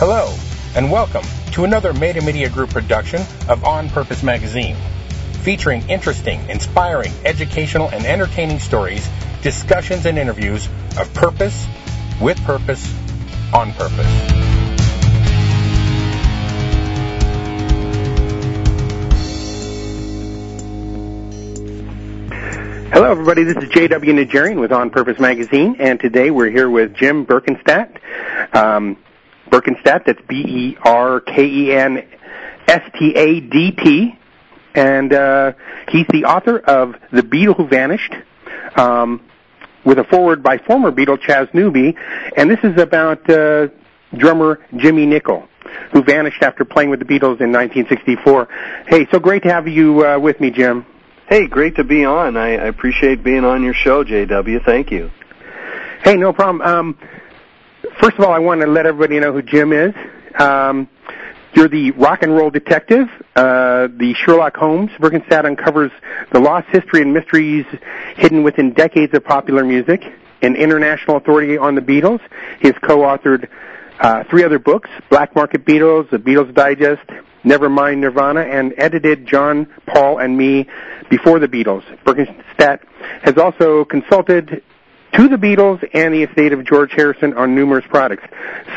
Hello, and welcome to another Meta Media Group production of On Purpose Magazine, featuring interesting, inspiring, educational, and entertaining stories, discussions, and interviews of purpose, with purpose, on purpose. Hello, everybody. This is J.W. Nigerian with On Purpose Magazine, and today we're here with Jim Berkenstadt. Um, Berkenstadt, that's B-E-R-K-E-N-S-T-A-D-T, and uh, he's the author of The Beatle Who Vanished, um, with a foreword by former Beatle Chas Newby, and this is about uh, drummer Jimmy Nicol, who vanished after playing with the Beatles in 1964. Hey, so great to have you uh, with me, Jim. Hey, great to be on. I, I appreciate being on your show, JW. Thank you. Hey, no problem. Um, first of all, I want to let everybody know who Jim is. Um, you're the rock and roll detective. Uh, the Sherlock Holmes. Berkenstadt uncovers the lost history and mysteries hidden within decades of popular music. An international authority on the Beatles. He has co-authored uh, three other books: Black Market Beatles, The Beatles Digest, Nevermind Nirvana, and edited John, Paul, and Me before the Beatles. Berkenstadt has also consulted to the Beatles and the estate of George Harrison on numerous products.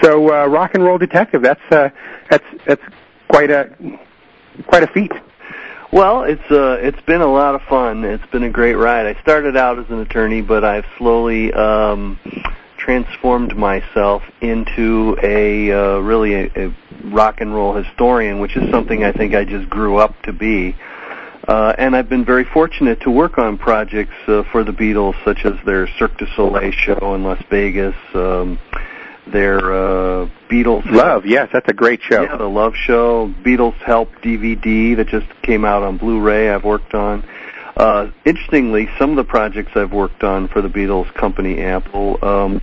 So, uh, rock and roll detective. That's uh, that's that's quite a quite a feat. Well, it's uh, it's been a lot of fun. It's been a great ride. I started out as an attorney, but I've slowly um, transformed myself into a uh, really a, a rock and roll historian, which is something I think I just grew up to be. And I've been very fortunate to work on projects uh, for the Beatles, such as their Cirque du Soleil show in Las Vegas, um, their uh, Beatles Love, yes, that's a great show. yeah, the Love Show, Beatles Help DVD that just came out on Blu-ray. I've worked on. Uh, interestingly, some of the projects I've worked on for the Beatles company, Apple, um,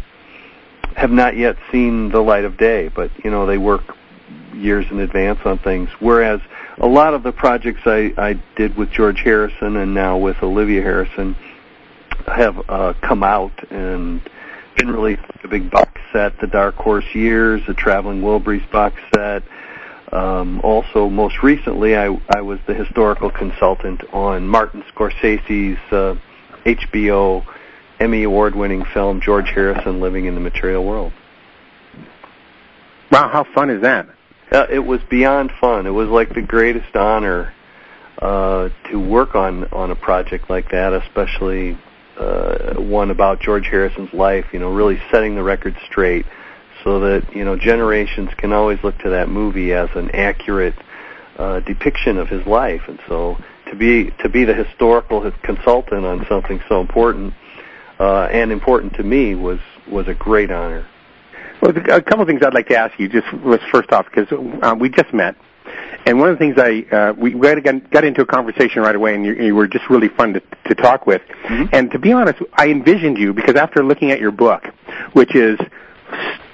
have not yet seen the light of day. But you know, they work years in advance on things. Whereas a lot of the projects I, I did with George Harrison and now with Olivia Harrison have uh, come out and been released a big box set. The Dark Horse Years, the Traveling Wilburys box set. Um, also, most recently, I, I was the historical consultant on Martin Scorsese's uh, HBO Emmy award-winning film George Harrison Living in the Material World. Wow, how fun is that? Uh, it was beyond fun. It was like the greatest honor uh, to work on on a project like that, especially uh, one about George Harrison's life. You know, really setting the record straight, so that you know generations can always look to that movie as an accurate uh, depiction of his life. And so, to be to be the historical consultant on something so important uh, and important to me was was a great honor. Well, a couple of things I'd like to ask you. Just was first off because uh, we just met, and one of the things I uh, we got, got into a conversation right away, and you, you were just really fun to, to talk with. Mm-hmm. And to be honest, I envisioned you because after looking at your book, which is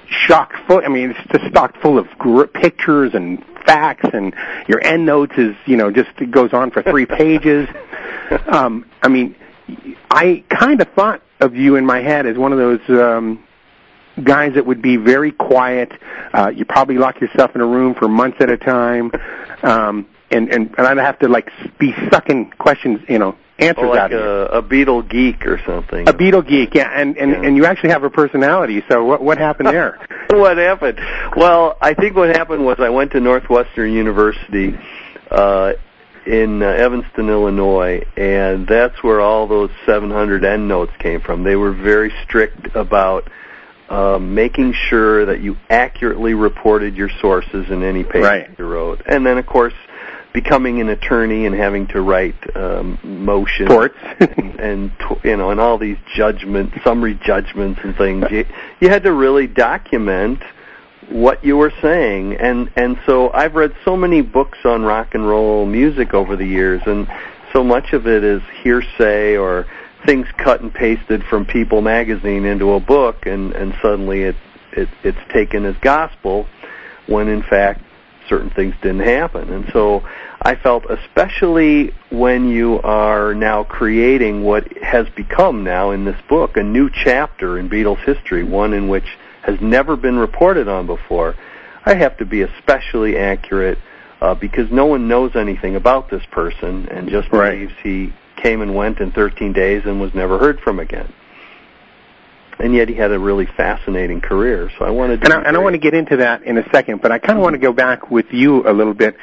shock full. I mean, it's just stocked full of gr- pictures and facts, and your end notes is you know just it goes on for three pages. Um, I mean, I kind of thought of you in my head as one of those. Um, guys that would be very quiet. Uh, you probably lock yourself in a room for months at a time, um, and and and I'd have to like be sucking questions, you know, answers out like of you. a, a Beatle geek or something. A beetle geek, yeah, and and Yeah. and you actually have a personality. So what what happened there? what happened? Well, I think what happened was I went to Northwestern University uh, in uh, Evanston, Illinois, and that's where all those 700 endnotes came from. They were very strict about uh, making sure that you accurately reported your sources in any paper Right. you wrote, and then of course becoming an attorney and having to write um, motions and, and you know and all these judgment summary judgments and things. You, you had to really document what you were saying. And and so I've read so many books on rock and roll music over the years and so much of it is hearsay or things cut and pasted from People magazine into a book and and suddenly it, it it's taken as gospel when in fact certain things didn't happen and so I felt especially when you are now creating what has become now in this book a new chapter in Beatles history, one in which has never been reported on before. I have to be especially accurate uh, because no one knows anything about this person and just Right. believes he came and went in 13 days and was never heard from again. And yet he had a really fascinating career. So I wanted to. And I, and I want to get into that in a second, but I kind of want to go back with you a little bit.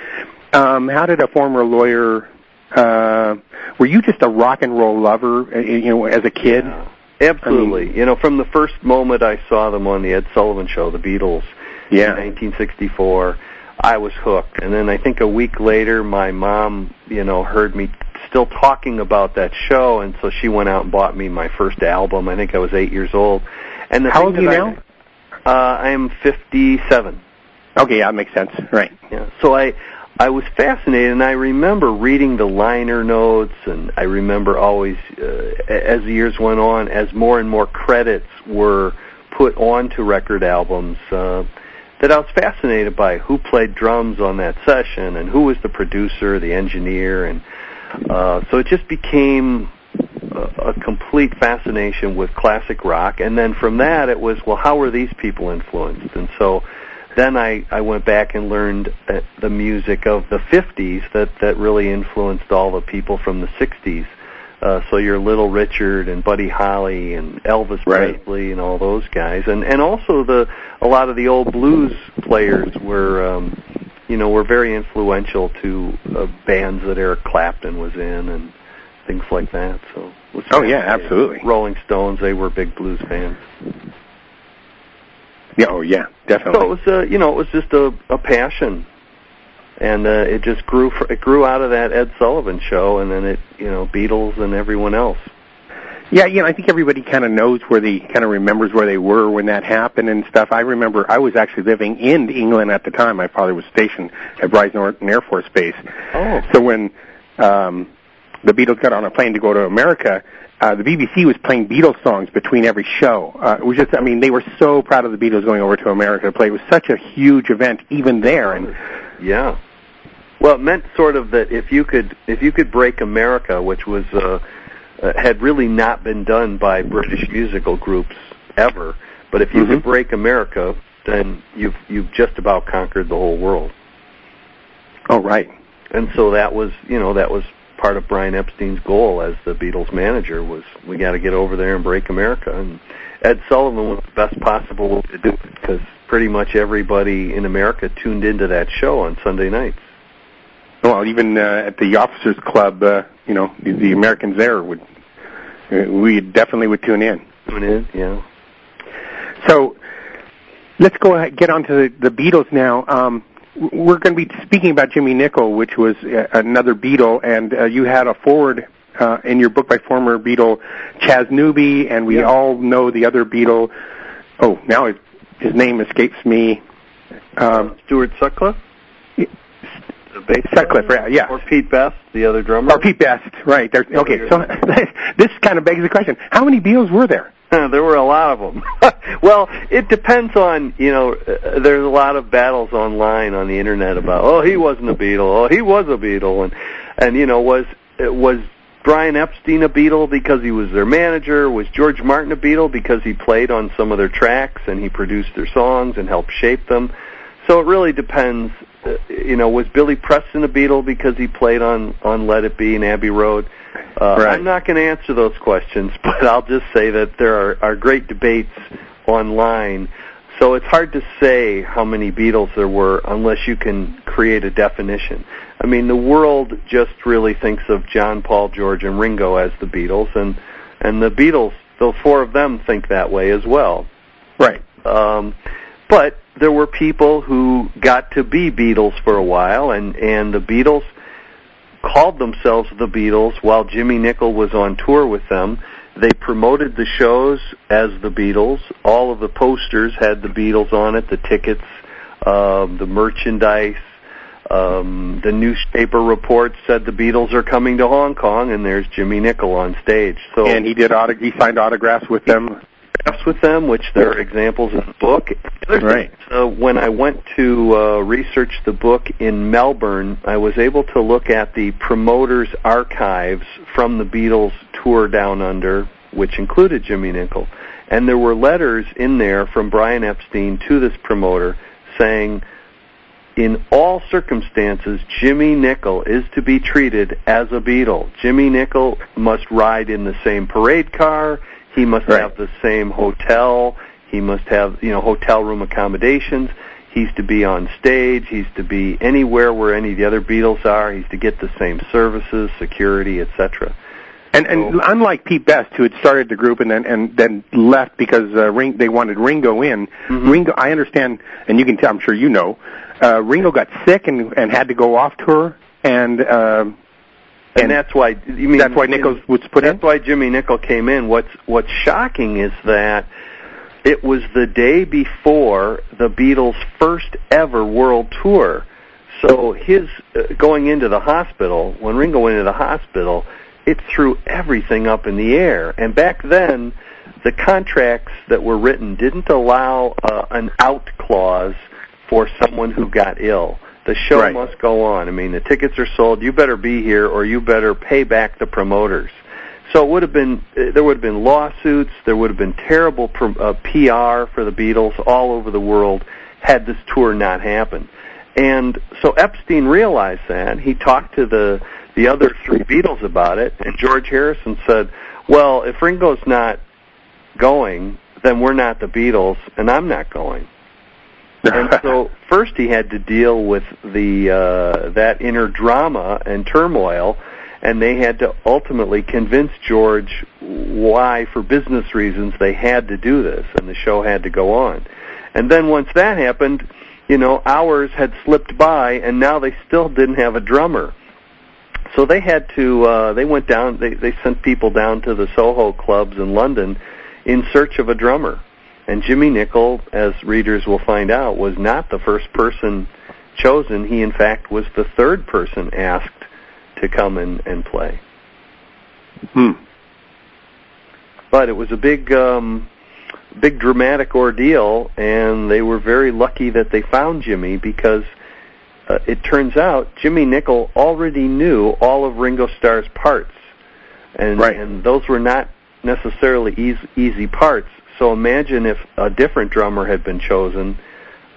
Um, how did a former lawyer? Uh, were you just a rock and roll lover, uh, you know, as a kid? Yeah, absolutely. you know, from the first moment I saw them on the Ed Sullivan Show, the Beatles, Yeah. in 1964, I was hooked. And then I think a week later, my mom, you know, heard me still talking about that show, and so she went out and bought me my first album. I think I was eight years old. And the How old are you that now? I, uh, I am 57. Okay, yeah, that makes sense. Right. Yeah. So I I was fascinated, and I remember reading the liner notes, and I remember always, uh, as the years went on, as more and more credits were put onto record albums, uh, that I was fascinated by who played drums on that session, and who was the producer, the engineer, and uh, so it just became a, a complete fascination with classic rock. And then from that, it was, well, how were these people influenced? And so then I, I went back and learned uh, the music of the 50s that, that really influenced all the people from the 60s. Uh, so your Little Richard and Buddy Holly and Elvis Right. Presley and all those guys, and and also the a lot of the old blues players were, um, you know, were very influential to uh, bands that Eric Clapton was in and things like that. So was Oh, yeah, absolutely. Rolling Stones, they were big blues fans. Yeah. Oh, yeah. Definitely. So it was, uh, you know, it was just a, a passion, and uh, it just grew. fr- It grew out of that Ed Sullivan show, and then it, you know, Beatles and everyone else. Yeah, you know, I think everybody kind of knows where they kind of remembers where they were when that happened and stuff. I remember I was actually living in England at the time. My father was stationed at Brize Norton Air Force Base. Oh. So when um, the Beatles got on a plane to go to America, uh, the BBC was playing Beatles songs between every show. Uh, it was just, I mean, they were so proud of the Beatles going over to America to play. It was such a huge event even there. And Yeah. Well, it meant sort of that if you could if you could break America, which was uh, uh, had really not been done by British musical groups ever, but if you Mhm. could break America, then you've you've just about conquered the whole world. oh, right. And so that was, you know, that was part of Brian Epstein's goal as the Beatles manager was we got to get over there and break America. And Ed Sullivan was the best possible way to do it because pretty much everybody in America tuned into that show on Sunday nights. Well, even uh, at the officers' club, uh, you know, the, the Americans there would, we definitely would tune in. Tune in, yeah. So let's go ahead, get on to the, the Beatles now. Um, we're going to be speaking about Jimmy Nicol, which was uh, another Beatle, and uh, you had a forward uh, in your book by former Beatle Chas Newby, and we Yeah. all know the other Beatle. Oh, now his, his name escapes me. Um, Stuart Sutcliffe? Bass Sutcliffe, right, yeah. Or Pete Best, the other drummer? or Pete Best, right? There's, okay, so this kind of begs the question: How many Beatles were there? there were a lot of them. well, it depends on you know. Uh, there's a lot of battles online on the internet about oh he wasn't a Beatle, oh he was a Beatle, and and you know was was Brian Epstein a Beatle because he was their manager? Was George Martin a Beatle because he played on some of their tracks and he produced their songs and helped shape them? So it really depends. Uh, you know, was Billy Preston a Beatle because he played on on Let It Be and Abbey Road? Uh, Right. I'm not going to answer those questions, but I'll just say that there are, are great debates online. So it's hard to say how many Beatles there were unless you can create a definition. I mean, the world just really thinks of John, Paul, George, and Ringo as the Beatles, and and the Beatles, the four of them think that way as well. Right. Um, but there were people who got to be Beatles for a while, and and the Beatles called themselves the Beatles while Jimmy Nicol was on tour with them. They promoted the shows as the Beatles. All of the posters had the Beatles on it, the tickets, um, the merchandise. Um, the newspaper reports said the Beatles are coming to Hong Kong, and there's Jimmy Nicol on stage. So And he did auto- he signed autographs with them. Photographs with them, which there are examples in the book. Right. So when I went to uh, research the book in Melbourne, I was able to look at the promoters' archives from the Beatles tour down under, which included Jimmy Nicol, and there were letters in there from Brian Epstein to this promoter saying, in all circumstances, Jimmy Nicol is to be treated as a Beatle. Jimmy Nicol must ride in the same parade car. He must Right. have the same hotel. He must have, you know, hotel room accommodations. He's to be on stage. He's to be anywhere where any of the other Beatles are. He's to get the same services, security, etc. And and So- unlike Pete Best, who had started the group and then and then left because uh, Ring, they wanted Ringo in. Mhm. Ringo, I understand, and you can tell. I'm sure you know. Uh, Ringo got sick and and had to go off tour, and um And, that's why you mean that's why Nichols was put that's in. why Jimmy Nicol came in. What's what's shocking is that it was the day before the Beatles' first ever world tour. So his uh, going into the hospital, when Ringo went into the hospital, it threw everything up in the air. And back then, the contracts that were written didn't allow uh, an out clause for someone who got ill. The show Right. must go on. I mean, the tickets are sold. You better be here, or you better pay back the promoters. So it would have been uh, there would have been lawsuits. There would have been terrible pr- uh, PR for the Beatles all over the world had this tour not happened. And so Epstein realized that. He talked to the the other three Beatles about it, and George Harrison said, "Well, if Ringo's not going, then we're not the Beatles, and I'm not going." And so first he had to deal with the uh, that inner drama and turmoil, and they had to ultimately convince George why, for business reasons, they had to do this, and the show had to go on. And then once that happened, you know, hours had slipped by, and now they still didn't have a drummer. So they had to. Uh, they went down. They they sent people down to the Soho clubs in London in search of a drummer. And Jimmy Nicol, as readers will find out, was not the first person chosen. He, in fact, was the third person asked to come and, and play. Hmm. But it was a big, um, big dramatic ordeal, and they were very lucky that they found Jimmy because uh, it turns out Jimmy Nicol already knew all of Ringo Starr's parts, and Right. and those were not necessarily easy, easy parts. So imagine if a different drummer had been chosen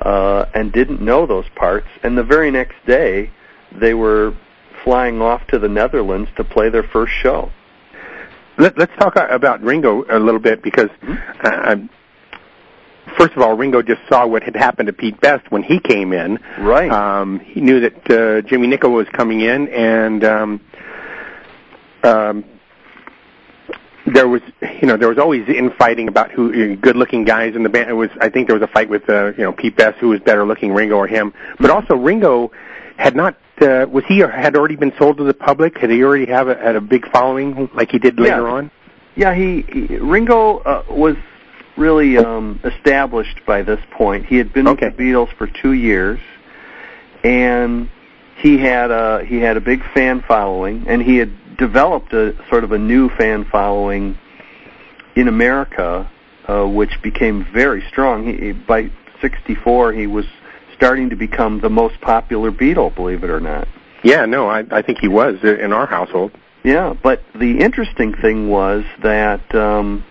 uh, and didn't know those parts, and the very next day they were flying off to the Netherlands to play their first show. Let, let's talk about Ringo a little bit because, uh, um, first of all, Ringo just saw what had happened to Pete Best when he came in. Right. Um, he knew that uh, Jimmy Nicol was coming in, and um, um, there was, you know, there was always infighting about who uh, good-looking guys in the band. It was, I think, there was a fight with, uh, you know, Pete Best, who was better-looking, Ringo or him. But also, Ringo had not. Uh, was he or had already been sold to the public? Had he already have a, had a big following like he did later Yeah. on? Yeah, he, he Ringo uh, was really um, established by this point. He had been Okay. with the Beatles for two years, and he had a he had a big fan following, and he had developed a sort of a new fan following in America, uh, which became very strong. He, by '64, he was starting to become the most popular Beatle, believe it or not. Yeah, no, I, I think he was uh, in our household. Yeah, but the interesting thing was that um,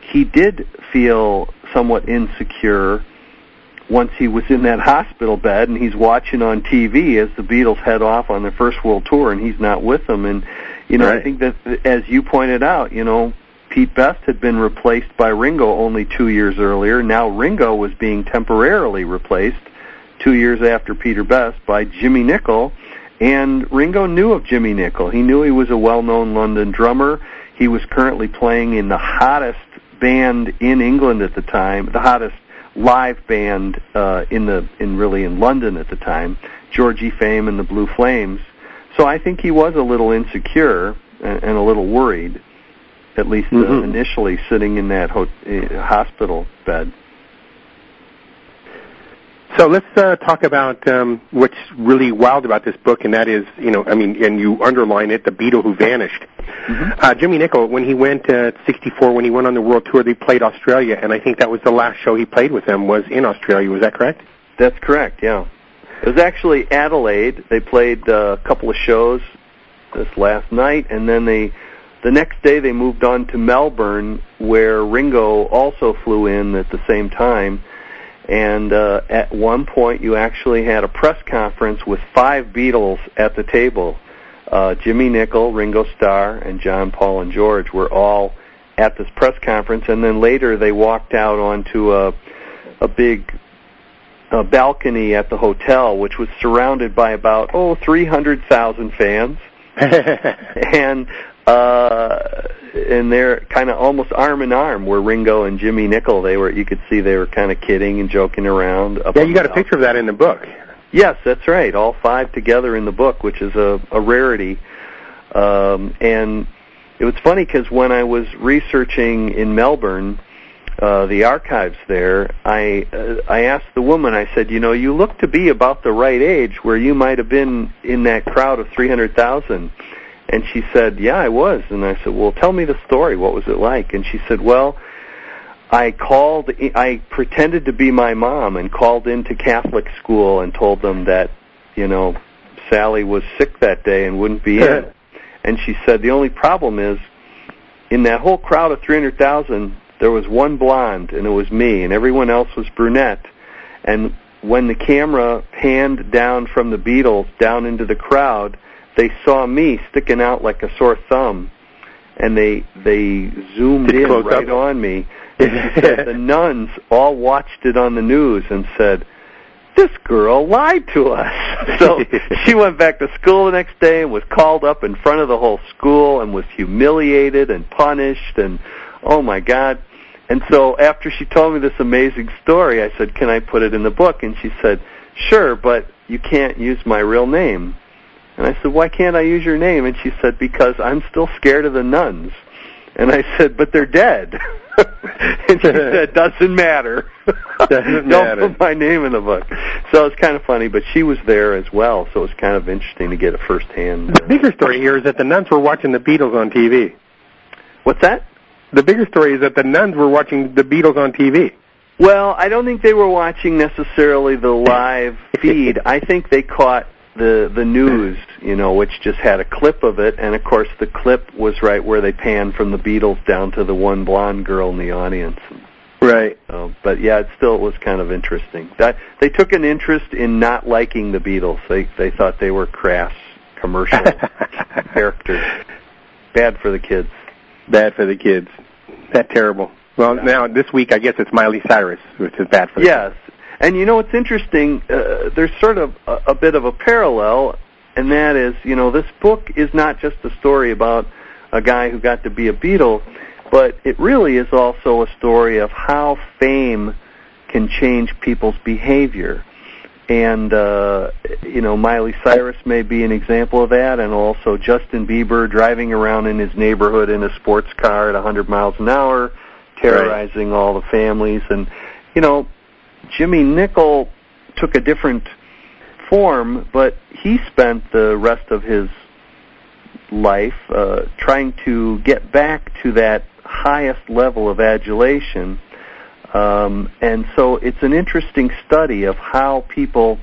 he did feel somewhat insecure once he was in that hospital bed and he's watching on TV as the Beatles head off on their first world tour and he's not with them. And you know, I think that as you pointed out, you know, Pete Best had been replaced by Ringo only two years earlier. Now Ringo was being temporarily replaced two years after Peter Best by Jimmy Nicol. And Ringo knew of Jimmy Nicol. He knew he was a well-known London drummer. He was currently playing in the hottest band in England at the time, the hottest live band uh, in the in really in London at the time, Georgie Fame and the Blue Flames. So I think he was a little insecure and, and a little worried, at least uh, Mhm. initially, sitting in that ho- uh, hospital bed. So let's uh, talk about um, what's really wild about this book, and that is, you know, I mean, and you underline it, the Beatle who vanished. Uh, Jimmy Nicol, when he went uh, 64, when he went on the world tour, they played Australia, and I think that was the last show he played with them was in Australia. Was that correct? That's correct. Yeah, it was actually Adelaide. They played uh, a couple of shows this last night, and then they the next day they moved on to Melbourne, where Ringo also flew in at the same time. And uh, at one point, you actually had a press conference with five Beatles at the table. Uh, Jimmy Nicol, Ringo Starr, and John, Paul, and George were all at this press conference, and then later they walked out onto a a big uh, balcony at the hotel, which was surrounded by about oh three hundred thousand fans, and uh, and they're kind of almost arm in arm were Ringo and Jimmy Nicol. They were you could see they were kind of kidding and joking around. yeah, you got a picture of that in the book. Yes, that's right. All five together in the book, which is a, a rarity. Um, and it was funny because when I was researching in Melbourne, uh, the archives there, I uh, I asked the woman. I said, you know, you look to be about the right age where you might have been in that crowd of three hundred thousand. And she said, yeah, I was. And I said, well, tell me the story. What was it like? And she said, well, I called. I pretended to be my mom and called into Catholic school and told them that, you know, Sally was sick that day and wouldn't be in. and she said the only problem is, in that whole crowd of three hundred thousand, there was one blonde, and it was me, and everyone else was brunette. And when the camera panned down from the Beatles down into the crowd, they saw me sticking out like a sore thumb, and they they zoomed Did in right up? on me. And she said the nuns all watched it on the news and said, "This girl lied to us." So she went back to school the next day and was called up in front of the whole school and was humiliated and punished and oh my god and so after she told me this amazing story, I said, "Can I put it in the book?" And she said, "Sure, but you can't use my real name." And I said, "Why can't I use your name?" And she said, "Because I'm still scared of the nuns." And I said, "But they're dead." and she said, "Doesn't matter. Doesn't Don't matter. put my name in the book." So it's kind of funny, but she was there as well, so it was kind of interesting to get a firsthand. The uh, bigger story here is that the nuns were watching the Beatles on TV. What's that? The bigger story is that the nuns were watching the Beatles on TV. Well, I don't think they were watching necessarily the live feed. I think they caught the the news, you know, which just had a clip of it, and of course the clip was right where they panned from the Beatles down to the one blonde girl in the audience. Right. But yeah, it still was kind of interesting. That they took an interest in not liking the Beatles. They they thought they were crass commercial characters. Bad for the kids. Bad for the kids. That terrible. Well, now this week I guess it's Miley Cyrus, which is bad for the Yes, and you know it's interesting? Uh, there's sort of a, a bit of a parallel, and that is, you know, this book is not just a story about a guy who got to be a Beatle, but it really is also a story of how fame can change people's behavior. And uh, you know, Miley Cyrus may be an example of that, and also Justin Bieber driving around in his neighborhood in a sports car at 100 miles an hour, terrorizing all the families. And you know, Jimmy Nicol took a different form, but he spent the rest of his life uh, trying to get back to that highest level of adulation. Um, and so it's an interesting study of how people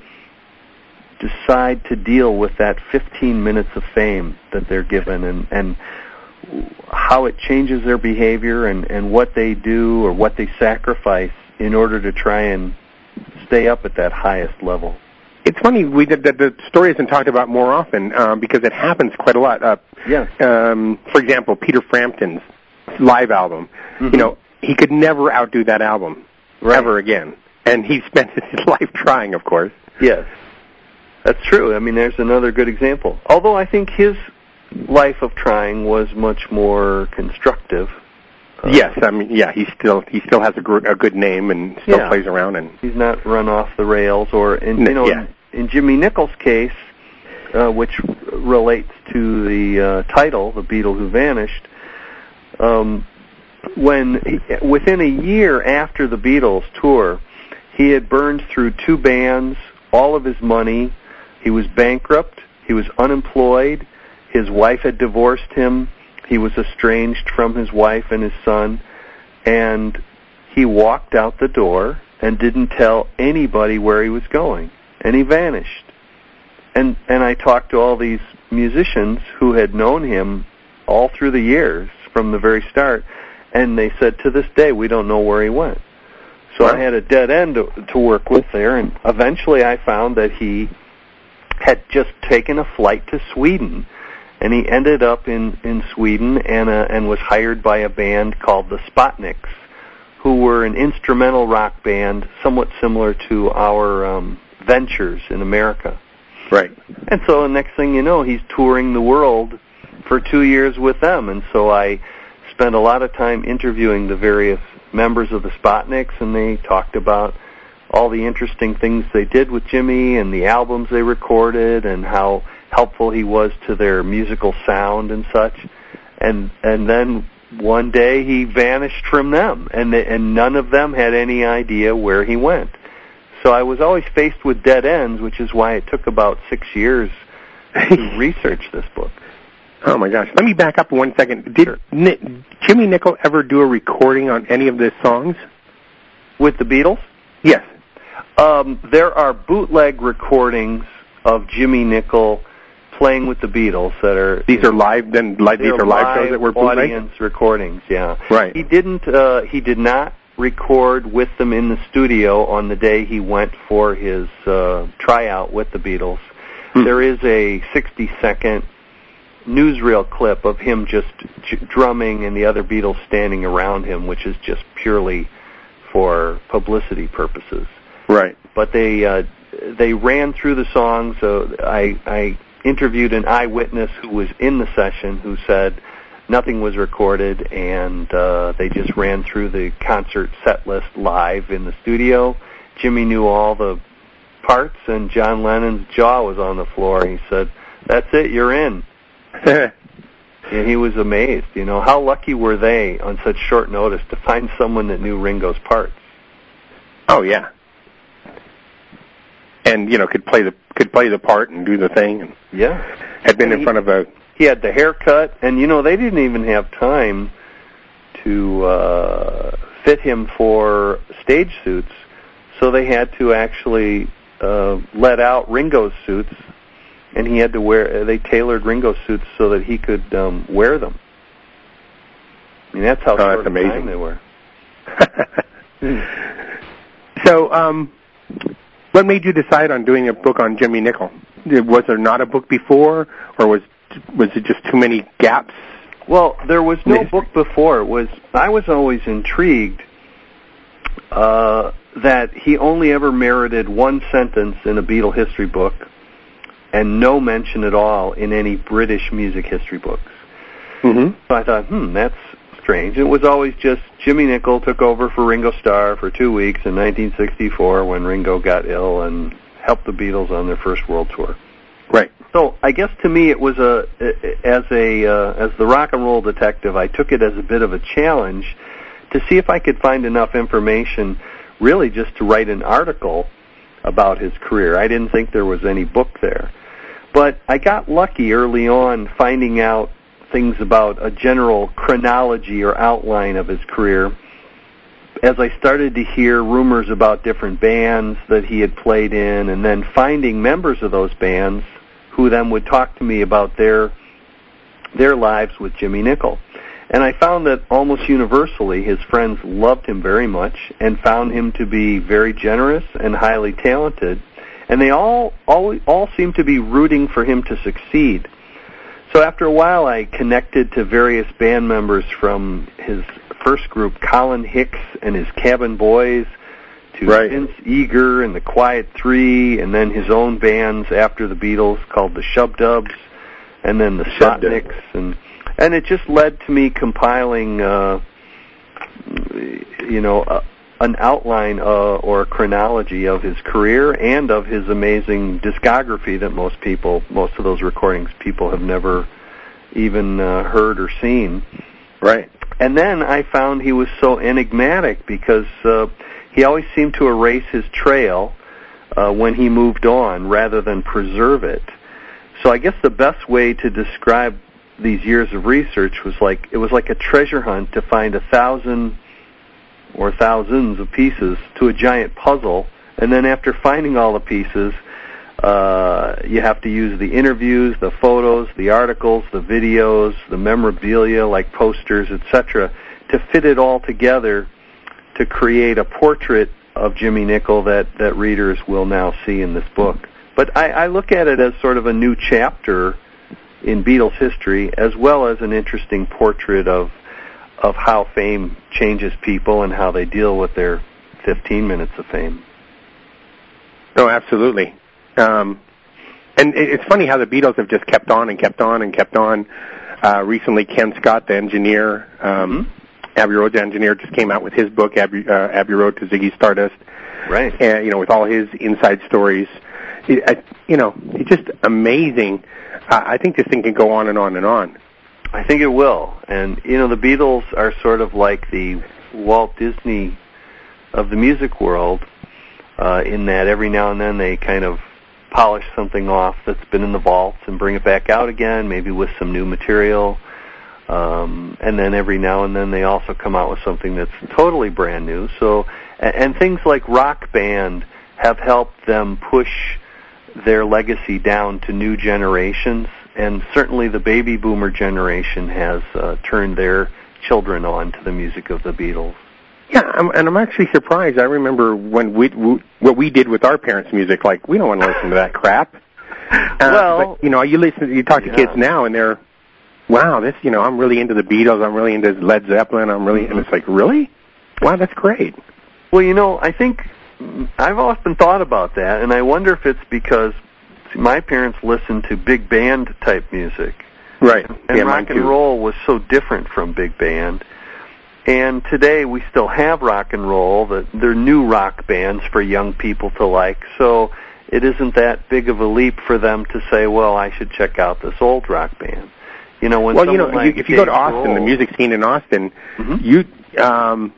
decide to deal with that 15 minutes of fame that they're given and, and how it changes their behavior and, and what they do or what they sacrifice in order to try and stay up at that highest level. It's funny we that that the story isn't talked about more often um, because it happens quite a lot. Uh, Yes. um, for example, Peter Frampton's live album. Mhm. You know, he could never outdo that album Right. ever again, and he spent his life trying, of course. Yes. That's true. I mean, there's another good example. Although I think his life of trying was much more constructive. Yes, I mean, yeah, he still he still has a, gr- a good name and still Yeah. plays around and He's not run off the rails or in you know yeah. in Jimmy Nicol's case, uh, which relates to the uh, title, "The Beatle Who Vanished." Um, when he, within a year after the Beatles tour, he had burned through two bands, all of his money. He was bankrupt. He was unemployed. His wife had divorced him. He was estranged from his wife and his son, and he walked out the door and didn't tell anybody where he was going, and he vanished. And and I talked to all these musicians who had known him all through the years from the very start, and they said to this day we don't know where he went. So I had a dead end to, to work with there, and eventually I found that he had just taken a flight to Sweden, and he ended up in in Sweden and uh, and was hired by a band called the Spotnicks, who were an instrumental rock band, somewhat similar to our um, Ventures in America. Right. And so the next thing you know, he's touring the world for two years with them, and so I spent a lot of time interviewing the various members of the Spotnicks, and they talked about all the interesting things they did with Jimmy and the albums they recorded and how helpful he was to their musical sound and such. And and then one day he vanished from them, and they, and none of them had any idea where he went. So I was always faced with dead ends, which is why it took about six years to research this book. Oh my gosh! Let me back up one second. Did Sure. Ni- Jimmy Nicol ever do a recording on any of the songs? With the Beatles, Yes. um, there are bootleg recordings of Jimmy Nicol playing with the Beatles that are These are live. Then live. These They're live shows that were bootleg. audience recordings. Yeah, Right. He didn't. Uh, he did not record with them in the studio on the day he went for his uh, tryout with the Beatles. Hmm. There is a 60-second newsreel clip of him just j- drumming and the other Beatles standing around him, which is just purely for publicity purposes Right. but they uh, they ran through the songs. So I I interviewed an eyewitness who was in the session who said nothing was recorded, and uh, they just ran through the concert set list live in the studio. Jimmy knew all the parts, and John Lennon's jaw was on the floor. He said, "That's it, you're in." And he was amazed. You know, how lucky were they on such short notice to find someone that knew Ringo's parts? oh yeah. And you know could play the could play the part and do the thing and Yeah. had been And in he- front of a he had the haircut and you know they didn't even have time to uh fit him for stage suits so they had to actually uh let out Ringo's suits and he had to wear they tailored Ringo's suits so that he could um wear them I mean that's how Oh, short that's amazing. time they were so, um, what made you decide on doing a book on Jimmy Nicol? Was there not a book before, or was was it just too many gaps? Well, there was no book before. It was I was always intrigued uh, that he only ever merited one sentence in a Beatle history book, and no mention at all in any British music history books. Mm-hmm. So I thought, hmm, that's strange. It was always just Jimmy Nicol took over for Ringo Starr for two weeks in 1964 when Ringo got ill and helped the Beatles on their first world tour. Right. So I guess to me it was a as a uh, as the rock and roll detective, I took it as a bit of a challenge to see if I could find enough information, really just to write an article about his career. I didn't think there was any book there, but I got lucky early on finding out things about a general chronology or outline of his career. As I started to hear rumors about different bands that he had played in, and then finding members of those bands who then would talk to me about their their lives with Jimmy Nicol. And I found that almost universally his friends loved him very much and found him to be very generous and highly talented. And they all all all seemed to be rooting for him to succeed. So after a while I connected to various band members from his first group, Colin Hicks and his Cabin Boys, to Right. Vince Eager and the Quiet Three, and then his own bands after the Beatles called the Shubdubs, and then the Dubs. And and it just led to me compiling, uh, you know, uh, an outline uh, or a chronology of his career and of his amazing discography that most people, most of those recordings, people have never even uh, heard or seen. Right. And then I found he was so enigmatic because uh, he always seemed to erase his trail uh, when he moved on rather than preserve it. So I guess the best way to describe these years of research was like it was like a treasure hunt to find a thousand or thousands of pieces to a giant puzzle, and then after finding all the pieces, uh, you have to use the interviews, the photos, the articles, the videos, the memorabilia like posters, etc., to fit it all together to create a portrait of Jimmy Nicol that that readers will now see in this book. But I, I look at it as sort of a new chapter in Beatles history, as well as an interesting portrait of of how fame changes people and how they deal with their 15 minutes of fame. Oh, absolutely. Um, and it's funny how the Beatles have just kept on and kept on and kept on. Uh, recently, Ken Scott, the engineer, um, mm-hmm. Abbey Road's engineer, just came out with his book, Abbey, uh, Abbey Road to Ziggy Stardust. Right. And, you know, with all his inside stories. It, I, you know, it's just amazing. Uh, I think this thing can go on and on and on. I think it will. And, you know, the Beatles are sort of like the Walt Disney of the music world uh, in that every now and then they kind of polish something off that's been in the vaults and bring it back out again, maybe with some new material. Um, and then every now and then they also come out with something that's totally brand new. So, and, and things like Rock Band have helped them push their legacy down to new generations. And certainly the baby boomer generation has uh, turned their children on to the music of the Beatles. Yeah, I'm, and I'm actually surprised. I remember when we, we what we did with our parents' music. Like, we don't want to listen to that crap. Uh, well, but, you know, you listen, you talk to yeah. kids now, and they're, wow, this, you know, I'm really into the Beatles. I'm really into Led Zeppelin. I'm really, and it's like, really? Wow, that's great. Well, you know, I think I've often thought about that, and I wonder if it's because my parents listened to big band type music, right? And yeah, rock and roll was so different from big band and today we still have rock and roll. That they're new rock bands for young people to like. So it isn't that big of a leap for them to say, "Well, I should check out this old rock band." You know, when well, you know, like you, if you go to Austin, Grohl, the music scene in Austin, mm-hmm. you um,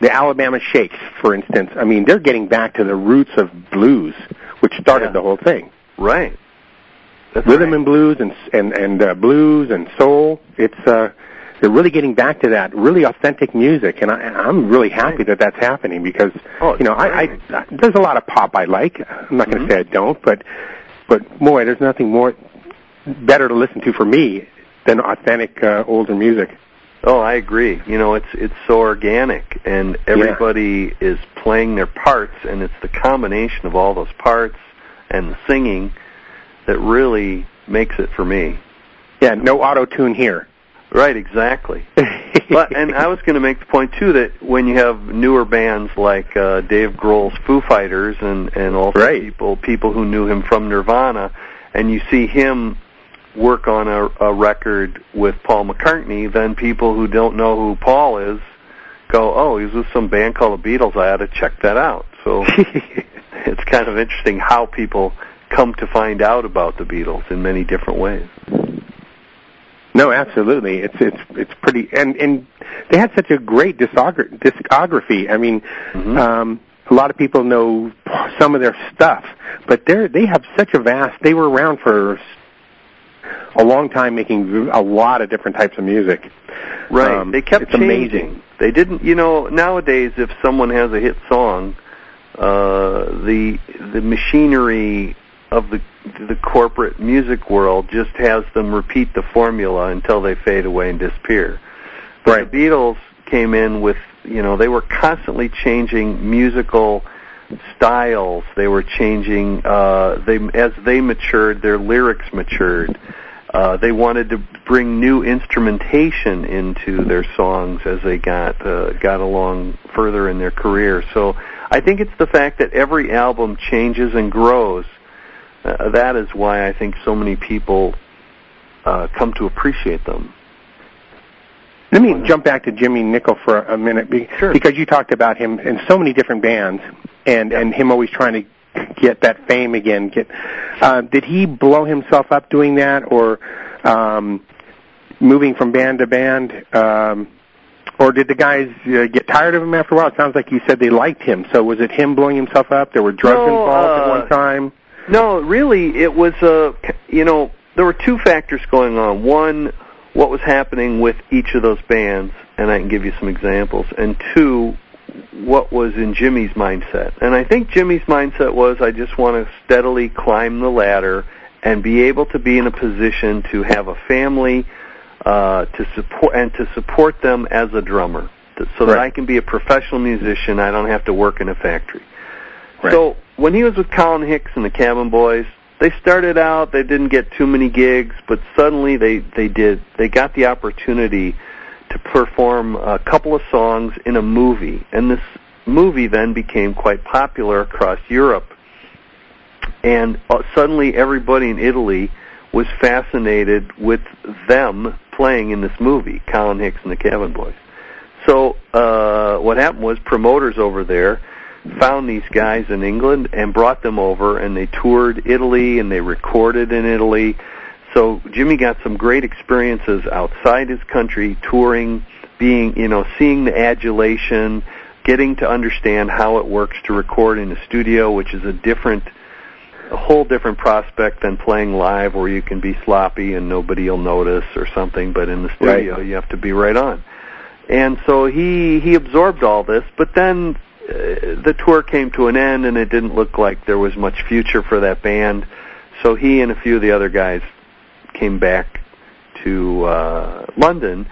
the Alabama Shakes, for instance. I mean, they're getting back to the roots of blues, which started yeah. the whole thing. Right. That's Rhythm right. and blues and and and uh, blues and soul. It's uh they're really getting back to that really authentic music, and I, I'm really happy that that's happening because oh, you know I, I, I there's a lot of pop I like. I'm not going to mm-hmm. say I don't, but but boy, there's nothing more better to listen to for me than authentic uh, older music. Oh, I agree. You know, it's it's so organic, and everybody yeah. is playing their parts, and it's the combination of all those parts and the singing that really makes it for me. Yeah, no auto tune here. Right, exactly. but and I was going to make the point too that when you have newer bands like uh, Dave Grohl's Foo Fighters and and also right. people people who knew him from Nirvana, and you see him work on a, a record with Paul McCartney, then people who don't know who Paul is go, "Oh, he's with some band called the Beatles. I ought to check that out." So it's kind of interesting how people come to find out about the Beatles in many different ways. No, absolutely. It's it's it's pretty, and and they had such a great discogra- discography. I mean, mm-hmm. um, a lot of people know some of their stuff, but they they have such a vast. They were around for a long time, making a lot of different types of music. Right. Um, they kept it's changing. amazing. They didn't. You know, nowadays, if someone has a hit song, the the machinery of the the corporate music world just has them repeat the formula until they fade away and disappear. But right. the Beatles came in with you know they were constantly changing musical styles. They were changing uh, they as they matured, their lyrics matured. Uh, they wanted to bring new instrumentation into their songs as they got uh, got along further in their career. So I think it's the fact that every album changes and grows uh, that is why I think so many people uh, come to appreciate them. Let me jump back to Jimmy Nicol for a minute, be, sure. because you talked about him in so many different bands, and yeah. and him always trying to get that fame again. Get uh, did he blow himself up doing that, or um, moving from band to band? Um, or did the guys uh, get tired of him after a while? It sounds like you said they liked him. So was it him blowing himself up? There were drugs no, involved uh, at one time. No, really, it was uh, you know there were two factors going on. One, what was happening with each of those bands, and I can give you some examples. And two, what was in Jimmy's mindset. And I think Jimmy's mindset was, I just want to steadily climb the ladder and be able to be in a position to have a family uh, to support and to support them as a drummer. so that Right. I can be a professional musician. I don't have to work in a factory. Right. So when he was with Colin Hicks and the Cabin Boys, they started out. They didn't get too many gigs, but suddenly they they did. They got the opportunity to perform a couple of songs in a movie, and this movie then became quite popular across Europe. And uh, suddenly, everybody in Italy was fascinated with them playing in this movie, Colin Hicks and the Cabin Boys. So uh, what happened was promoters over there found these guys in England and brought them over, and they toured Italy and they recorded in Italy. So Jimmy got some great experiences outside his country, touring, being you know, seeing the adulation, getting to understand how it works to record in a studio, which is a different a whole different prospect than playing live where you can be sloppy and nobody will notice or something but in the studio Right. you have to be right on. And so he he absorbed all this but then uh, the tour came to an end and it didn't look like there was much future for that band. So he and a few of the other guys came back to uh London.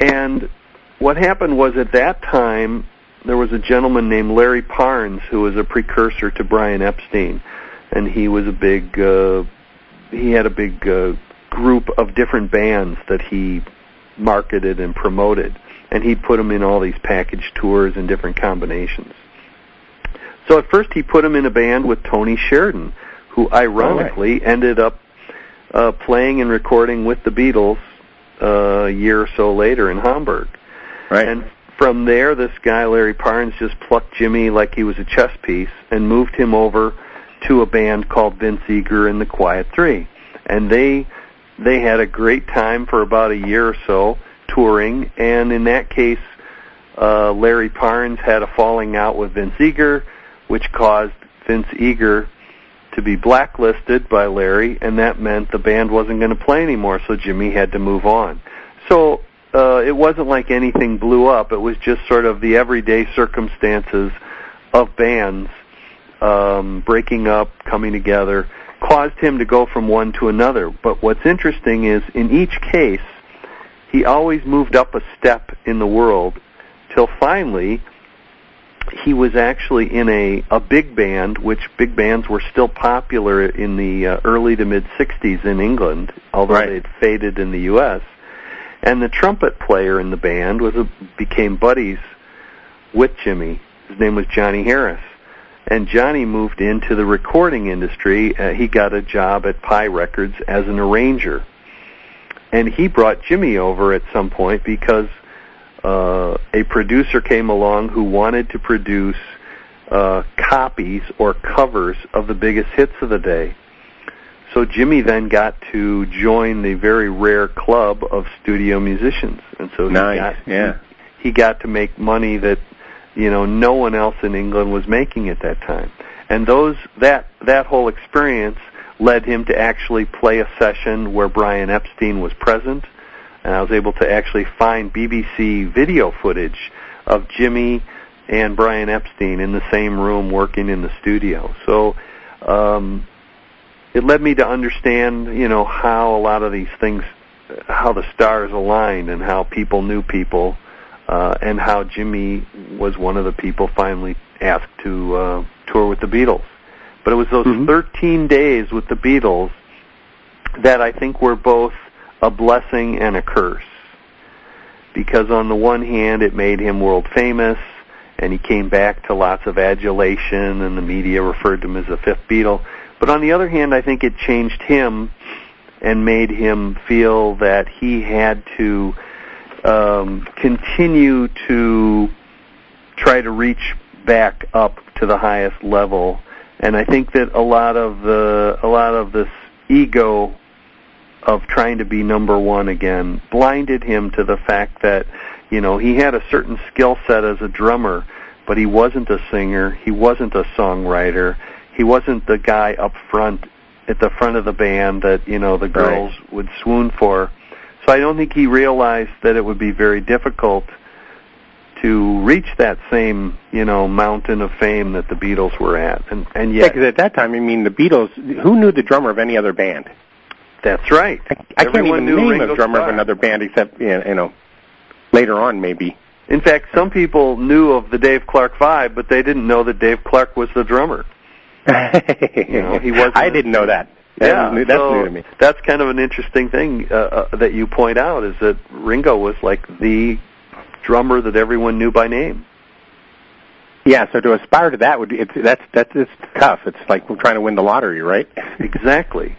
And what happened was at that time there was a gentleman named Larry Parnes who was a precursor to Brian Epstein and he was a big uh he had a big uh group of different bands that he marketed and promoted. And he'd put them in all these package tours and different combinations. So at first he put him in a band with Tony Sheridan who ironically ended up uh playing and recording with the Beatles uh, a year or so later in Hamburg. Right. and from there, this guy Larry Parnes just plucked Jimmy like he was a chess piece and moved him over to a band called Vince Eager and the Quiet Three, and they they had a great time for about a year or so touring. And in that case, uh, Larry Parnes had a falling out with Vince Eager, which caused Vince Eager to be blacklisted by Larry, and that meant the band wasn't going to play anymore. So Jimmy had to move on. So uh, it wasn't like anything blew up. It was just sort of the everyday circumstances of bands um, breaking up, coming together, caused him to go from one to another. But what's interesting is, in each case, he always moved up a step in the world till finally he was actually in a, a big band, which big bands were still popular in the uh, early to mid 60s in England, although Right. they'd faded in the U.S. And the trumpet player in the band was a, became buddies with Jimmy. His name was Johnny Harris. And Johnny moved into the recording industry. Uh, he got a job at Pye Records as an arranger. And he brought Jimmy over at some point because uh, a producer came along who wanted to produce uh, copies or covers of the biggest hits of the day. So Jimmy then got to join the very rare club of studio musicians, and so he Nice, got yeah. he got to make money that you know no one else in England was making at that time. And those that that whole experience led him to actually play a session where Brian Epstein was present, and I was able to actually find BBC video footage of Jimmy and Brian Epstein in the same room working in the studio. So um it led me to understand, you know, how a lot of these things how the stars aligned and how people knew people uh, and how Jimmy was one of the people finally asked to uh, tour with the Beatles. But it was those Mhm. 13 days with the Beatles that I think were both a blessing and a curse. Because on the one hand, it made him world famous, and he came back to lots of adulation, and the media referred to him as the fifth Beatle. But on the other hand, I think it changed him and made him feel that he had to um, continue to try to reach back up to the highest level. And I think that a lot of the a lot of this ego of trying to be number one again blinded him to the fact that you know he had a certain skill set as a drummer, but he wasn't a singer, he wasn't a songwriter, he wasn't the guy up front at the front of the band that you know the girls would swoon for. So I don't think he realized that it would be very difficult to reach that same, you know, mountain of fame that the Beatles were at. And and Yeah, yet because at that time, I mean, the Beatles. Who knew the drummer of any other band? that's right. I, I can't even knew name Ringo a drummer Starr. of another band except you know later on maybe. In fact, some people knew of the Dave Clark Five, but they didn't know that Dave Clark was the drummer. you know, he was. I didn't know that. Yeah, new, that's so new to me. That's kind of an interesting thing uh, uh, that you point out is that Ringo was like the drummer that everyone knew by name. Yeah, so to aspire to that would it's that's that's it's tough. It's like we're trying to win the lottery, right? exactly.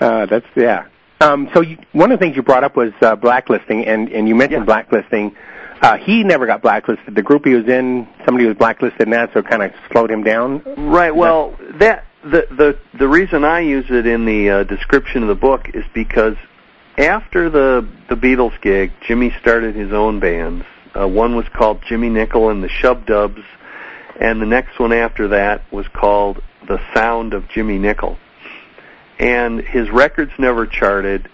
Uh, that's yeah. Um, so you, one of the things you brought up was uh, blacklisting, and and you mentioned yeah. blacklisting. Uh, he never got blacklisted. The group he was in, somebody was blacklisted in that, so it kind of slowed him down. Right. Well, that the the the reason I use it in the uh, description of the book is because after the the Beatles gig, Jimmy started his own bands. Uh, one was called Jimmy Nicol and the Shubdubs, and the next one after that was called The Sound of Jimmy Nicol. And his records never charted,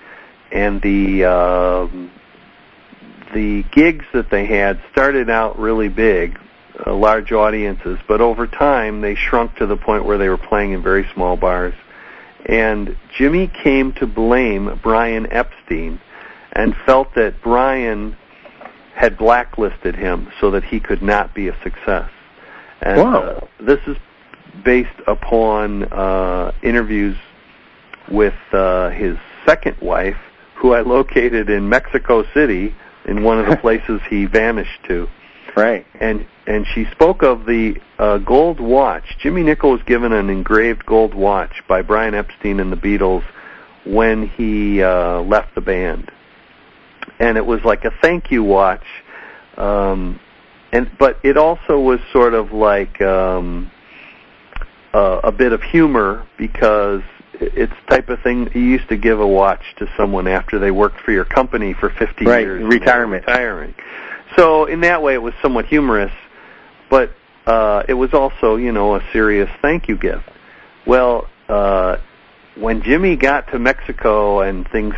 and the uh, the gigs that they had started out really big, uh, large audiences, but over time they shrunk to the point where they were playing in very small bars. And Jimmy came to blame Brian Epstein and felt that Brian had blacklisted him so that he could not be a success. And wow. uh, this is based upon uh, interviews with uh, his second wife, who I located in Mexico City in one of the places he vanished to. Right. And and she spoke of the uh, gold watch. Jimmy Nicol was given an engraved gold watch by Brian Epstein and the Beatles when he uh, left the band and it was like a thank you watch. Um, and but it also was sort of like um, uh, a bit of humor because it's the type of thing you used to give a watch to someone after they worked for your company for 50 right, years. Retirement. Retiring. So in that way, it was somewhat humorous, but uh, it was also, you know, a serious thank you gift. Well, uh, when Jimmy got to Mexico and things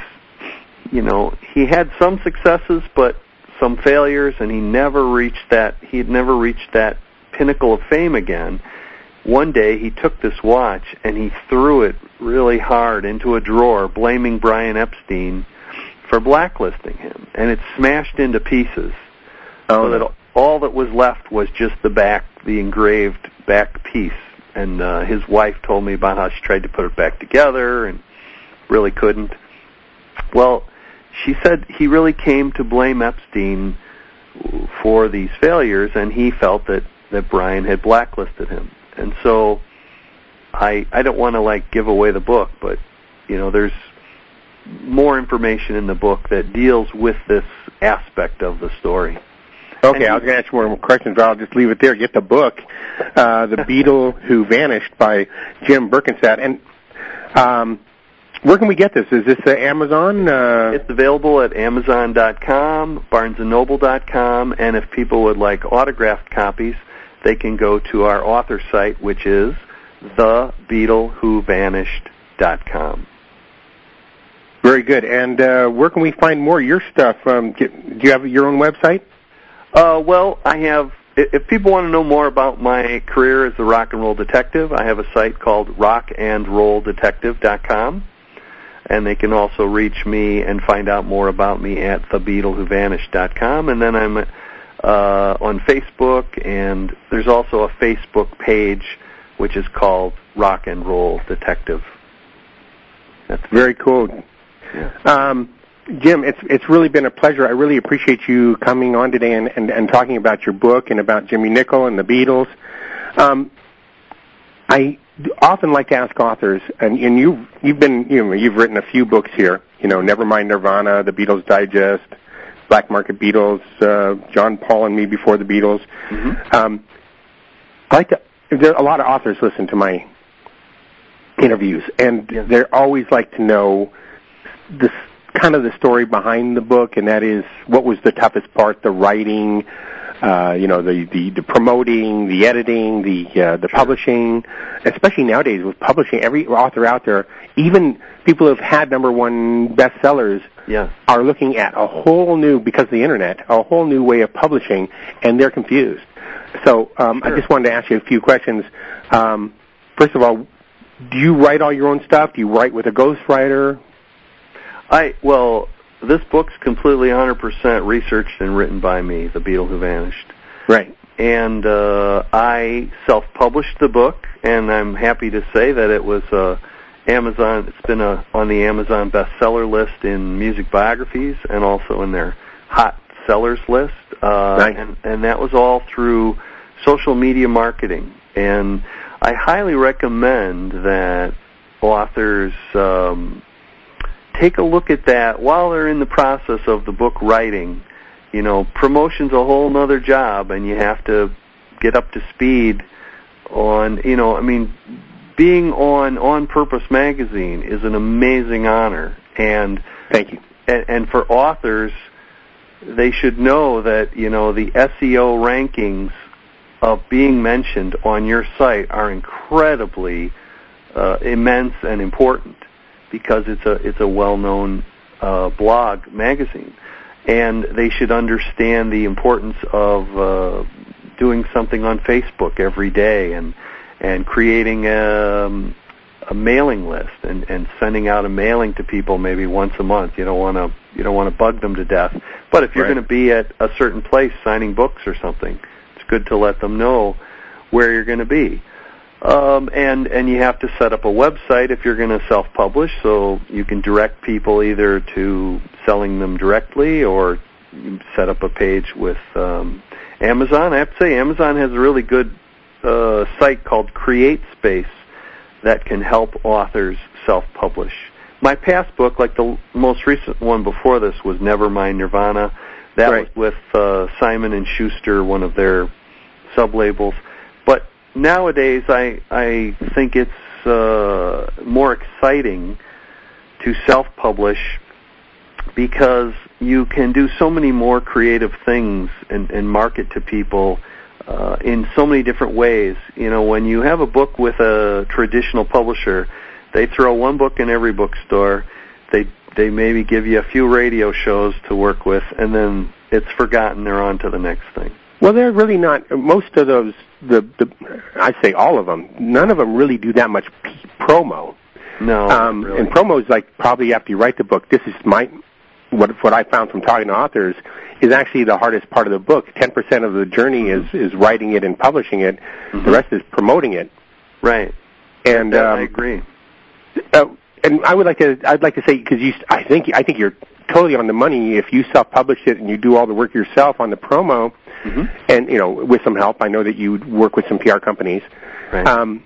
you know, he had some successes, but some failures, and he never reached that. He had never reached that pinnacle of fame again. One day, he took this watch and he threw it really hard into a drawer, blaming Brian Epstein for blacklisting him, and it smashed into pieces. Oh, so that all that was left was just the back, the engraved back piece. And uh, his wife told me about how she tried to put it back together and really couldn't. Well, she said he really came to blame Epstein for these failures, and he felt that that Brian had blacklisted him. And so, I I don't want to like give away the book, but you know, there's more information in the book that deals with this aspect of the story. Okay, I was going to ask you more questions, but I'll just leave it there. Get the book, uh, "The Beatle Who Vanished" by Jim Berkenstadt, and um, where can we get this? Is this uh, Amazon? Uh... It's available at Amazon.com, BarnesandNoble.com, and if people would like autographed copies, they can go to our author site, which is TheBeatlewhoVanished.com. Very good. And uh, where can we find more of your stuff? Um, do you have your own website? Uh, well, I have. If people want to know more about my career as a rock and roll detective, I have a site called rockandrolldetective.com and they can also reach me and find out more about me at thebeatlewhovanished.com. And then I'm uh, on Facebook, and there's also a Facebook page which is called Rock and Roll Detective. That's very cool. Yeah. Um, Jim, it's it's really been a pleasure. I really appreciate you coming on today and, and, and talking about your book and about Jimmy Nicol and the Beatles. Um, I often like to ask authors, and, and you you've been you know you've written a few books here. You know, Nevermind Nirvana, The Beatles Digest, Black Market Beatles, uh, John Paul and Me Before the Beatles. Mm-hmm. Um, I like to. There a lot of authors listen to my interviews, and they always like to know this kind of the story behind the book, and that is what was the toughest part, the writing, uh, you know, the, the, the promoting, the editing, the, uh, the publishing, especially nowadays with publishing, every author out there, even people who have had number one bestsellers yeah. are looking at a whole new, because of the internet, a whole new way of publishing, and they're confused. So, um, sure. I just wanted to ask you a few questions. Um, first of all, do you write all your own stuff? Do you write with a ghostwriter? I well, this book's completely 100% researched and written by me, The Beatle Who Vanished. Right. And uh, I self-published the book, and I'm happy to say that it was uh, Amazon. It's been a, on the Amazon bestseller list in music biographies, and also in their hot sellers list. Uh, Nice. and, and that was all through social media marketing. And I highly recommend that authors um, take a look at that while they're in the process of the book writing. You know, promotion's a whole nother job, and you have to get up to speed on. You know, I mean, being on On Purpose magazine is an amazing honor, and Thank you. and, and for authors, they should know that you know the SEO rankings of being mentioned on your site are incredibly uh, immense and important because it's a it's a well-known uh, blog magazine, and they should understand the importance of uh, doing something on Facebook every day and and creating um, a mailing list and, and sending out a mailing to people maybe once a month. You don't want to you don't want to bug them to death. But if you're Right. going to be at a certain place signing books or something, it's good to let them know where you're going to be. Um, and and you have to set up a website if you're going to self-publish, so you can direct people either to selling them directly or you set up a page with um, Amazon. I have to say, Amazon has a really good uh, site called CreateSpace that can help authors self-publish. My past book, like the most recent one before this, was Never Mind Nirvana. That Right. was with uh, Simon and Schuster, one of their sublabels. Nowadays, I I think it's uh, more exciting to self-publish because you can do so many more creative things and, and market to people uh, in so many different ways. You know, when you have a book with a traditional publisher, they throw one book in every bookstore. They they maybe give you a few radio shows to work with, and then it's forgotten. They're on to the next thing. Well, they're really not. Most of those, the, the I say all of them. None of them really do that much p- promo. No, Um, really. And promo is like probably after you write the book. This is my what what I found from talking to authors is actually the hardest part of the book. Ten percent of the journey is is writing it and publishing it. Mhm. The rest is promoting it. right. And Yeah, I um, agree. uh, and I would like to I'd like to say because you I think I think you're totally on the money if you self publish it and you do all the work yourself on the promo hmm and you know with some help. I know that you work with some PR companies. Right. um,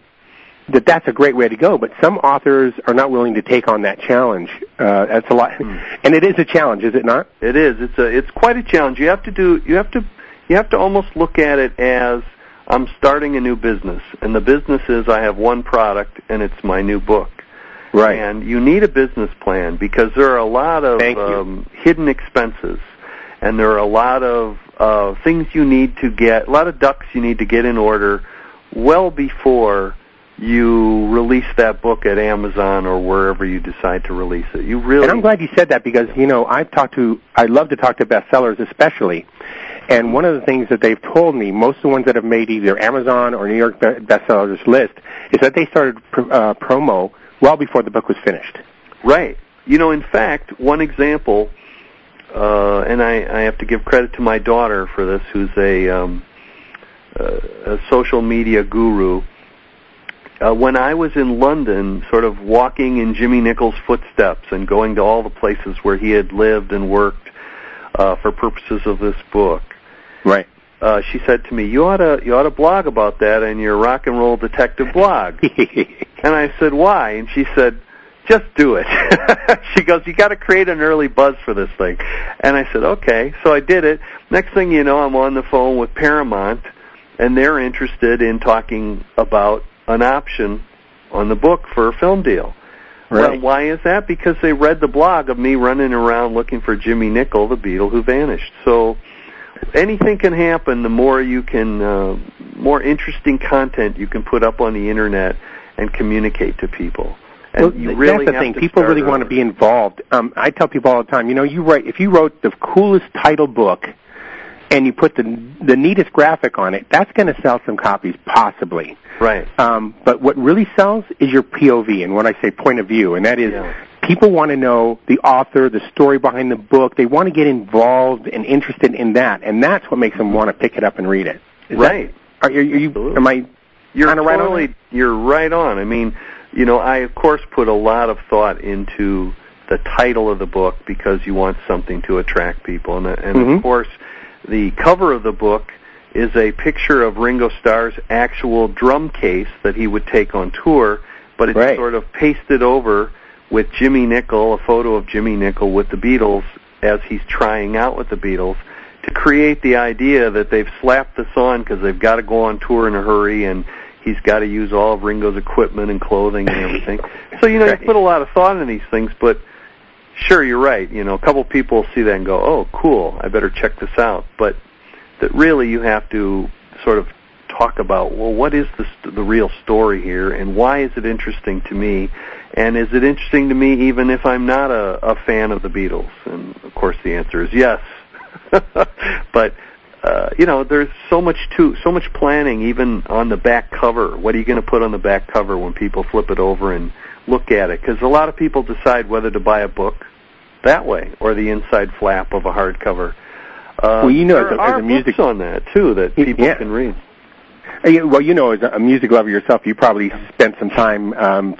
that that's a great way to go. But some authors are not willing to take on that challenge. Uh, that's a lot, Hmm. and it is a challenge, is it not? It is. It's a. It's quite a challenge. You have to do. You have to. You have to almost look at it as I'm starting a new business, and the business is I have one product, and it's my new book. Right. And you need a business plan because there are a lot of um, hidden expenses, and there are a lot of uh, things you need to get, a lot of ducks you need to get in order well before you release that book at Amazon or wherever you decide to release it. You really And I'm glad you said that because you know I've talked to I love to talk to bestsellers especially, and one of the things that they've told me most of the ones that have made either Amazon or New York be- bestsellers list is that they started pr- uh, promo well before the book was finished. Right. You know, in fact, one example, uh, and I, I have to give credit to my daughter for this, who's a, um, uh, a social media guru. Uh, when I was in London, sort of walking in Jimmy Nicol's footsteps and going to all the places where he had lived and worked uh, for purposes of this book, Right. uh, she said to me, "You ought to you ought to blog about that in your rock and roll detective blog." And I said, why? And she said, just do it. she goes, you got to create an early buzz for this thing. And I said, okay. So I did it. Next thing you know, I'm on the phone with Paramount, and they're interested in talking about an option on the book for a film deal. Well, why is that? Because they read the blog of me running around looking for Jimmy Nicol, the Beatle who vanished. So anything can happen. The more you can, uh, more interesting content you can put up on the internet and communicate to people. And well, you really that's the thing. People really want to be involved. Um, I tell people all the time, you know, you write if you wrote the coolest title book and you put the the neatest graphic on it, that's going to sell some copies, possibly. right. Um, but what really sells is your POV, and when I say point of view, and that is Yeah. people want to know the author, the story behind the book. They want to get involved and interested in that, and that's what makes them want to pick it up and read it. Is right. That, are, are you? Am I? You're kinda right on you're right on. I mean, you know, I of course put a lot of thought into the title of the book because you want something to attract people, and, and Mhm. of course, the cover of the book is a picture of Ringo Starr's actual drum case that he would take on tour, but it's Right. sort of pasted over with Jimmy Nicol, a photo of Jimmy Nicol with the Beatles as he's trying out with the Beatles to create the idea that they've slapped this on because they've got to go on tour in a hurry and he's got to use all of Ringo's equipment and clothing and everything. so you know Right. you put a lot of thought into these things, but sure you're right. You know, a couple people see that and go, "Oh, cool, I better check this out." But that really you have to sort of talk about well what is the st- the real story here and why is it interesting to me and is it interesting to me even if I'm not a, a fan of the Beatles and of course the answer is yes but uh, you know there's so much to so much planning even on the back cover what are you going to put on the back cover when people flip it over and look at it because a lot of people decide whether to buy a book that way or the inside flap of a hardcover uh, Well, you know, there as a- are as a music- books on that too that people yeah. can read. Uh, Well, you know, as a music lover yourself, you probably spent some time um,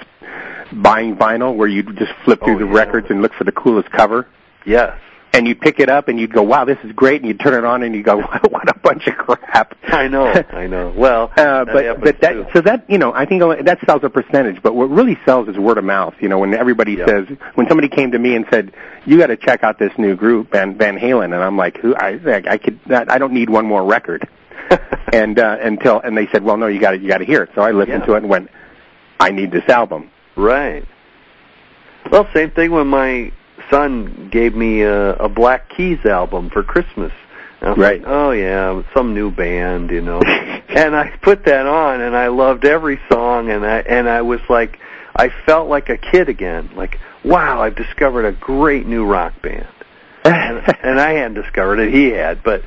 buying vinyl, where you just flip through Oh, the yeah. records and look for the coolest cover. Yes, and you'd pick it up and you'd go, "Wow, this is great," and you'd turn it on and you go, "What a bunch of crap." I know, I know. Well, Uh, but but that too. so that you know I think that sells a percentage, but what really sells is word of mouth. You know, when everybody Yeah. says when somebody came to me and said you got to check out this new group Van Van Halen, and I'm like, who I I could I don't need one more record, and uh, until and they said, well, no, you got to you got to hear it. So I listened Yeah. to it and went, I need this album. Right. Well, same thing when my son gave me a, a Black Keys album for Christmas. And I was Right. like, oh yeah, some new band, you know. and I put that on, and I loved every song, and I and I was like, I felt like a kid again. Like, wow, I've discovered a great new rock band. and, and I hadn't discovered it; he had. But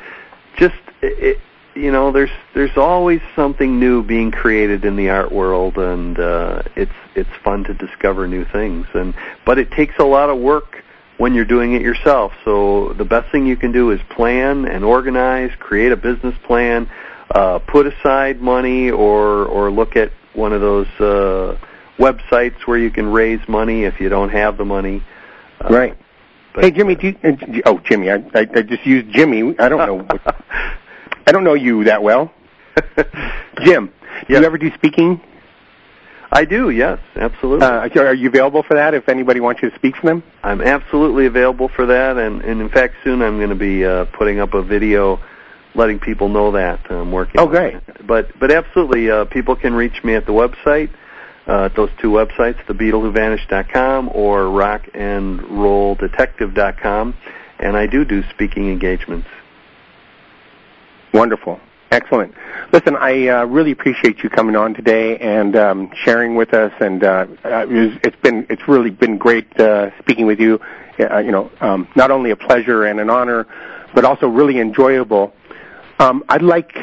just it, you know, there's there's always something new being created in the art world, and uh, it's it's fun to discover new things. And but it takes a lot of work when you're doing it yourself. So the best thing you can do is plan and organize, create a business plan, uh, put aside money, or or look at one of those uh, websites where you can raise money if you don't have the money. Uh, right. hey Jimmy, do you, uh, oh Jimmy, I, I I just used Jimmy. I don't know. I don't know you that well. Jim, do Yes. you ever do speaking? I do, yes, absolutely. Uh, are you available for that if anybody wants you to speak for them? I'm absolutely available for that, and, and in fact, soon I'm going to be uh, putting up a video letting people know that I'm working. Oh, great. But but absolutely, uh, people can reach me at the website, uh, at those two websites, thebeatlewhovanished.com or rockandrolldetective.com, and I do do speaking engagements. Wonderful. Excellent. Listen, I uh, really appreciate you coming on today and um, sharing with us. And uh, uh, it's been it's really been great uh, speaking with you. Uh, you know, um, not only a pleasure and an honor, but also really enjoyable. Um, I'd like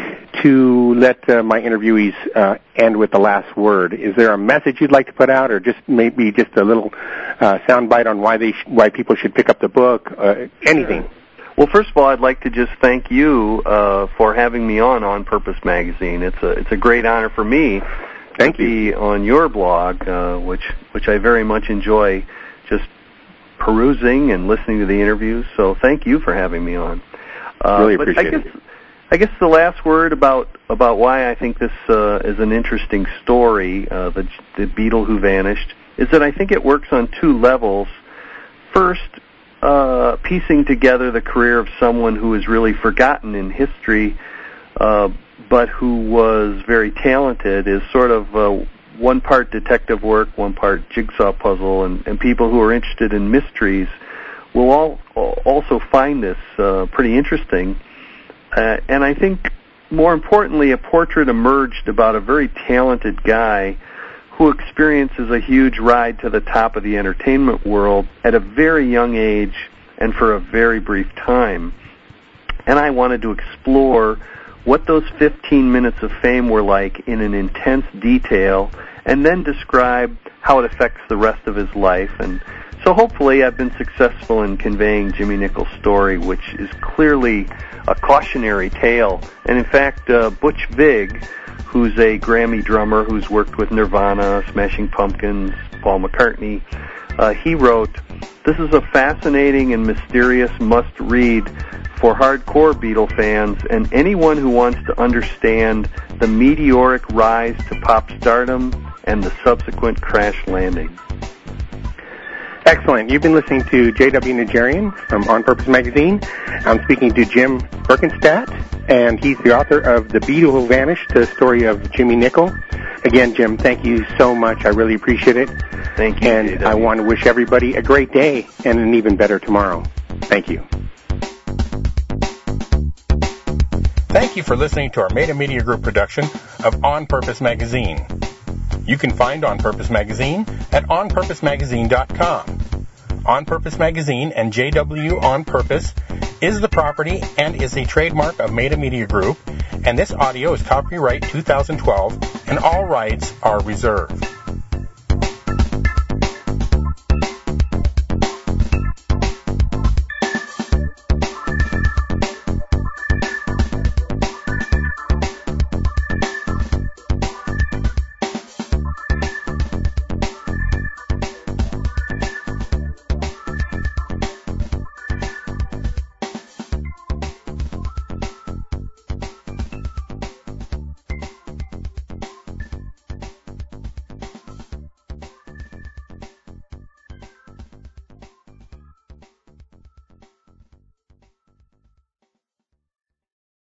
to let uh, my interviewees uh, end with the last word. Is there a message you'd like to put out, or just maybe just a little uh, soundbite on why they sh- why people should pick up the book? Uh, anything. Well, first of all, I'd like to just thank you uh, for having me on On Purpose Magazine. It's a it's a great honor for me Thank to you. be on your blog, uh, which which I very much enjoy, just perusing and listening to the interviews. So thank you for having me on. Uh, Really but I appreciate it. I guess the last word about about why I think this uh, is an interesting story, uh, the the Beatle who vanished, is that I think it works on two levels. First, uh, piecing together the career of someone who is really forgotten in history, uh, but who was very talented, is sort of uh, one part detective work, one part jigsaw puzzle, and, and people who are interested in mysteries will all also find this uh, pretty interesting. Uh, and I think more importantly, a portrait emerged about a very talented guy who experiences a huge ride to the top of the entertainment world at a very young age and for a very brief time. And I wanted to explore what those 15 minutes of fame were like in an intense detail and then describe how it affects the rest of his life. And so hopefully I've been successful in conveying Jimmy Nicol's story, which is clearly a cautionary tale. And in fact, uh, Butch Vig, who's a Grammy drummer who's worked with Nirvana, Smashing Pumpkins, Paul McCartney, uh, he wrote, This is a fascinating and mysterious must read for hardcore Beatle fans and anyone who wants to understand the meteoric rise to pop stardom and the subsequent crash landing. Excellent. You've been listening to J.W. Najarian from On Purpose Magazine. I'm speaking to Jim Berkenstadt, and he's the author of The Beatle Who Vanished, the story of Jimmy Nicol. Again, Jim, thank you so much. I really appreciate it. Thank you. And J.W. I want to wish everybody a great day and an even better tomorrow. Thank you. Thank you for listening to our Meta Media Group production of On Purpose Magazine. You can find On Purpose Magazine at onpurposemagazine.com. On Purpose Magazine and JW On Purpose is the property and is a trademark of Meta Media Group, and this audio is copyright 2012 and all rights are reserved.